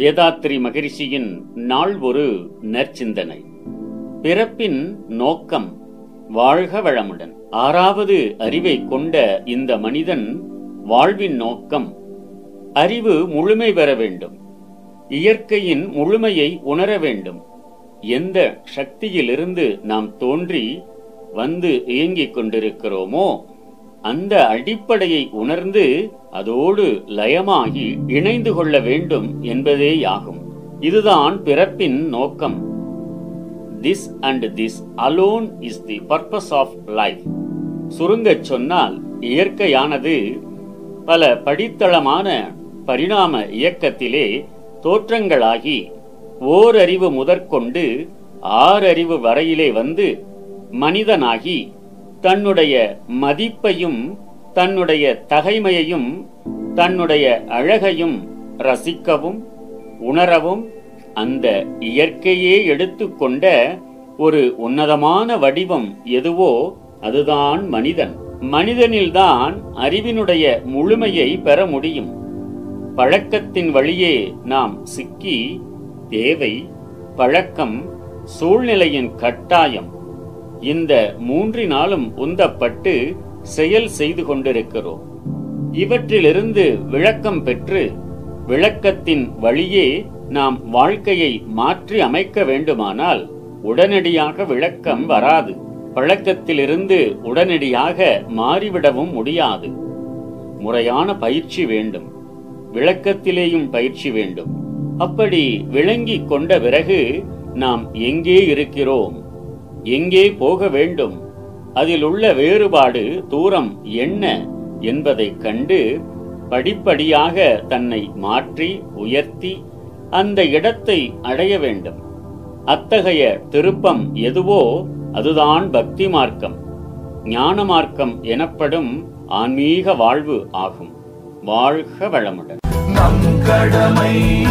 வேதாத்ரி மகரிஷியின் நாள் ஒரு நற்சிந்தனை. பிறப்பின் நோக்கம் வாழ்க வளமுடன். ஆறாவது அறிவை கொண்ட இந்த மனிதன் வாழ்வின் நோக்கம் அறிவு முழுமை பெற வேண்டும். இயற்கையின் முழுமையை உணர வேண்டும். எந்த சக்தியிலிருந்து நாம் தோன்றி வந்து இயங்கிக் கொண்டிருக்கிறோமோ அந்த அடிப்படையை உணர்ந்து அதோடு லயமாகி இணைந்து கொள்ள வேண்டும் என்பதேயாகும். இதுதான் பிறப்பின் நோக்கம். This and this alone is the purpose of life சுருங்கச் சொன்னால் இயற்கையானது பல படித்தளமான பரிணாம இயக்கத்திலே தோற்றங்களாகி ஓரறிவு முதற்கொண்டு ஆறறிவு வரையிலே வந்து மனிதனாகி தன்னுடைய மதிப்பையும் தன்னுடைய தகைமையையும் தன்னுடைய அழகையும் ரசிக்கவும் உணரவும் அந்த இயற்கையே எடுத்துக்கொண்ட ஒரு உன்னதமான வடிவம் எதுவோ அதுதான் மனிதன். மனிதனில்தான் அறிவினுடைய முழுமையை பெற முடியும். பழக்கத்தின் வழியே நாம் சிக்கி தேவை பழக்கம் சூழ்நிலையின் கட்டாயம் இந்த மூன்றினாலும் உந்தப்பட்டு செயல் செய்து கொண்டிருக்கிறோம். இவற்றிலிருந்து விளக்கம் பெற்று விளக்கத்தின் வழியே நாம் வாழ்க்கையை மாற்றி அமைக்க வேண்டுமானால் உடனடியாக விளக்கம் வராது. பழக்கத்திலிருந்து உடனடியாக மாறிவிடவும் முடியாது. முறையான பயிற்சி வேண்டும். விளக்கத்திலேயும் பயிற்சி வேண்டும். அப்படி விளங்கிக் கொண்ட பிறகு நாம் எங்கே இருக்கிறோம்? எங்கே போக வேண்டும்? அதில் உள்ள வேறுபாடு தூரம் என்ன என்பதைக் கண்டு படிப்படியாக தன்னை மாற்றி உயர்த்தி அந்த இடத்தை அடைய வேண்டும். அத்தகைய திருப்பம் எதுவோ அதுதான் பக்தி மார்க்கம். ஞான மார்க்கம் எனப்படும் ஆன்மீக வாழ்வு ஆகும். வாழ்க வளமுடன். நம் கடமை